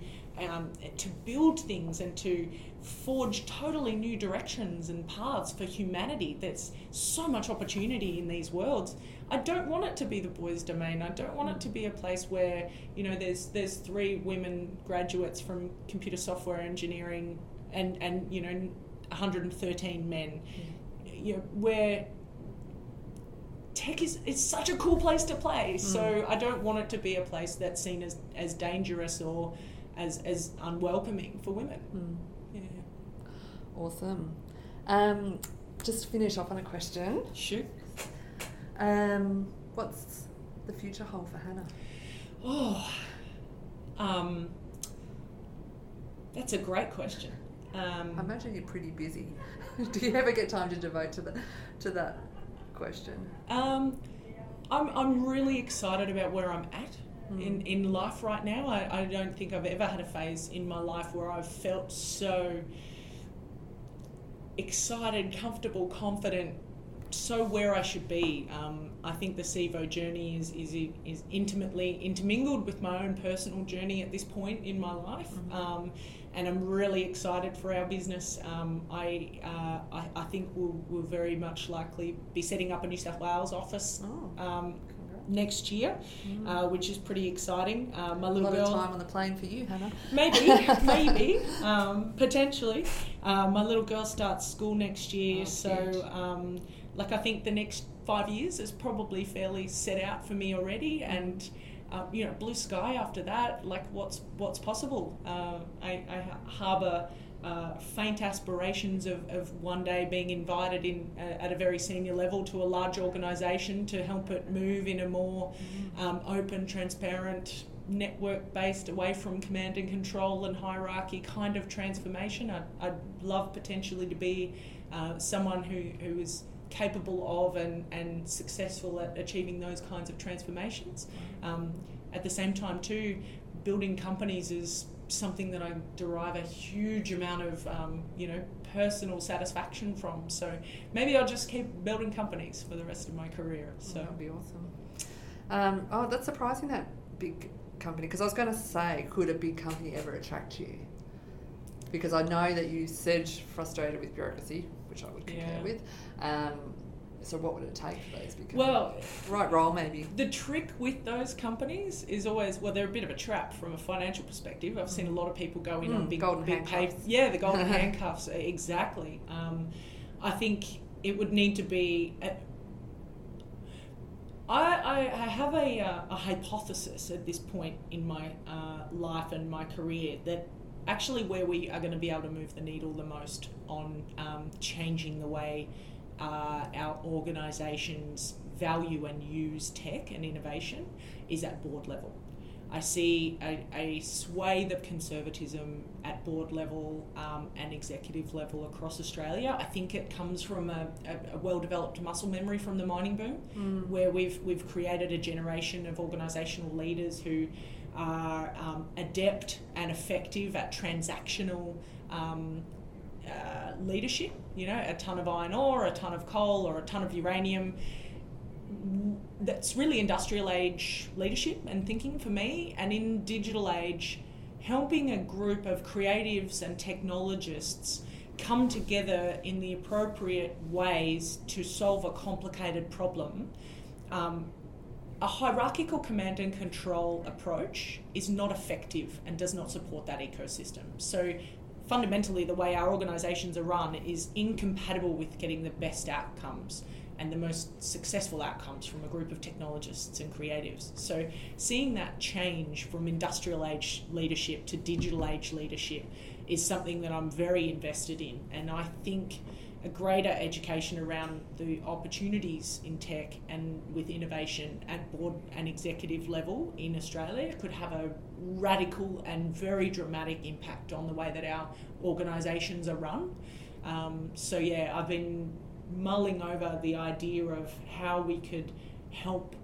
um, to build things and to forge totally new directions and paths for humanity. There's so much opportunity in these worlds. I don't want it to be the boys' domain. I don't want it to be a place where you know there's there's three women graduates from computer software engineering and and you know 113 men. You know where tech is it's such a cool place to play. So I don't want it to be a place that's seen as, as dangerous or as, as unwelcoming for women. Mm. Awesome. Um, just to finish off on a question. Shoot. Um, what's the future hold for Hannah? Oh, um, that's a great question. I Um, imagine you're pretty busy. (laughs) Do you ever get time to devote to the to that question? um, I'm, I'm really excited about where I'm at in, in life right now. I, I don't think I've ever had a phase in my life where I've felt so excited, comfortable, confident, so where I should be. Um, I think the Cevo journey is, is is intimately intermingled with my own personal journey at this point in my life. Mm-hmm. Um, and I'm really excited for our business. Um, I, uh, I, I think we'll, we'll very much likely be setting up a New South Wales office Oh, um. Next year, Mm. uh, which is pretty exciting. Uh, my a little lot girl, of time on the plane for you, Hannah. maybe, (laughs) maybe, um, potentially. Uh, my little girl starts school next year, Oh, so um, like I think the next five years is probably fairly set out for me already, and uh, you know, blue sky after that. Like what's what's possible? Uh, I, I harbour. Uh, faint aspirations of, of one day being invited in uh, at a very senior level to a large organisation to help it move in a more um, open, transparent, network based, away from command and control and hierarchy kind of transformation. I'd, I'd love potentially to be uh, someone who, who is capable of and, and successful at achieving those kinds of transformations. Um, at the same time, too, building companies is something that I derive a huge amount of um, you know personal satisfaction from. So maybe I'll just keep building companies for the rest of my career. So that'd be awesome. Um, oh, that's surprising that big company because I was going to say, could a big company ever attract you? Because I know that you said frustrated with bureaucracy, which I would concur Yeah. with. Um, so what would it take for those companies? Well, right role maybe. The trick with those companies is always well, they're a bit of a trap from a financial perspective. I've seen a lot of people go in Mm, on big, golden big pay. Yeah, the golden (laughs) handcuffs. Exactly. Um, I think it would need to be. I, I have a, uh, a hypothesis at this point in my uh, life and my career that actually where we are going to be able to move the needle the most on um, changing the way uh, our organisations value and use tech and innovation is at board level. I see a, a swathe of conservatism at board level um, and executive level across Australia. I think it comes from a, a, a well developed muscle memory from the mining boom, Mm. where we've, we've created a generation of organisational leaders who are um, adept and effective at transactional um, uh, leadership. You know, a ton of iron ore, a ton of coal, or a ton of uranium. That's really industrial age leadership and thinking for me. And in digital age, helping a group of creatives and technologists come together in the appropriate ways to solve a complicated problem. Um, a hierarchical command and control approach is not effective and does not support that ecosystem. So, fundamentally, the way our organisations are run is incompatible with getting the best outcomes and the most successful outcomes from a group of technologists and creatives. So, seeing that change from industrial age leadership to digital age leadership is something that I'm very invested in, and I think a greater education around the opportunities in tech and with innovation at board and executive level in Australia could have a radical and very dramatic impact on the way that our organisations are run. Um, so, yeah, I've been mulling over the idea of how we could help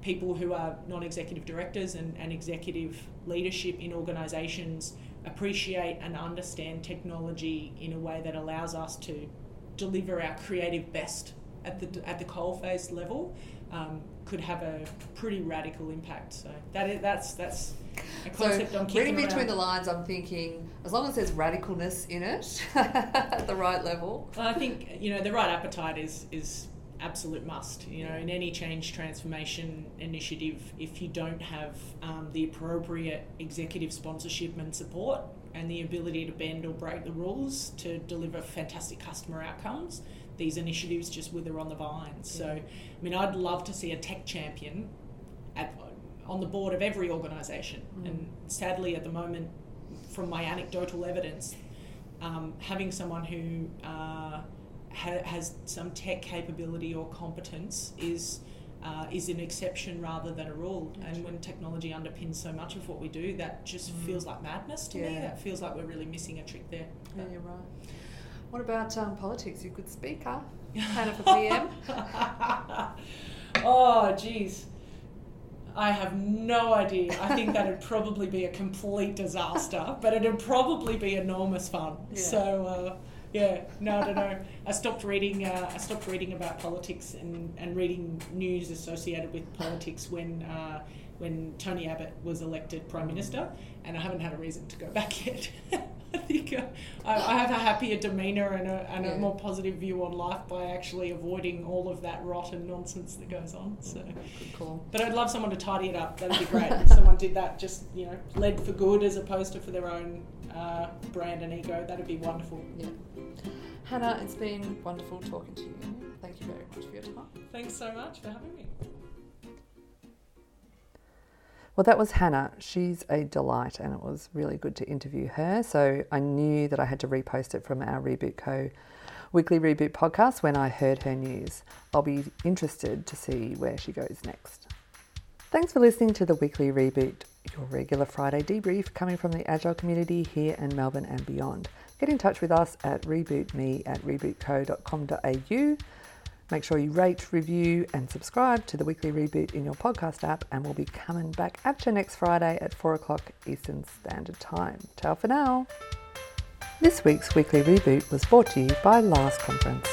people who are non executive directors and, and executive leadership in organisations appreciate and understand technology in a way that allows us to deliver our creative best at the at the coalface level um, could have a pretty radical impact. So that is, that's that's a concept so I'm kicking reading between around. the lines, I'm thinking as long as there's radicalness in it (laughs) at the right level. Well, I think you know the right appetite is is absolute must. You know, in any change transformation initiative, if you don't have um, the appropriate executive sponsorship and support and the ability to bend or break the rules to deliver fantastic customer outcomes, these initiatives just wither on the vine. So, I mean, I'd love to see a tech champion at, on the board of every organisation, Mm. and sadly, at the moment, from my anecdotal evidence, um, having someone who uh, ha- has some tech capability or competence is uh, is an exception rather than a rule. And when technology underpins so much of what we do, that just Mm. feels like madness to me. That feels like we're really missing a trick there. Yeah, you're right. What about um, politics? You're a good speaker. Hannah a PM. oh, geez. I have no idea. I think that'd probably be a complete disaster, but it'd probably be enormous fun. (laughs) Yeah. So. Uh, yeah, no, I don't know. I stopped reading. Uh, I stopped reading about politics and, and reading news associated with politics when uh, when Tony Abbott was elected prime minister, and I haven't had a reason to go (laughs) back yet. I think uh, I, I have a happier demeanour and, a, and Yeah. a more positive view on life by actually avoiding all of that rot and nonsense that goes on. So. Call. But I'd love someone to tidy it up. That'd be great. if someone did that, just you know, led for good as opposed to for their own uh, brand and ego. That'd be wonderful. Yeah. Hannah, it's been wonderful talking to you. Thank you very much for your time. Thanks so much for having me. Well, that was Hannah. She's a delight, and it was really good to interview her. So I knew that I had to repost it from our Reboot Co. weekly reboot podcast when I heard her news. I'll be interested to see where she goes next. Thanks for listening to the weekly reboot, your regular Friday debrief coming from the Agile community here in Melbourne and beyond. Get in touch with us at rebootme at rebootco.com.au. Make sure you rate, review, and subscribe to the weekly reboot in your podcast app, and we'll be coming back at you next Friday at 4 o'clock Eastern Standard Time. Ciao for now. This week's weekly reboot was brought to you by Last Conference.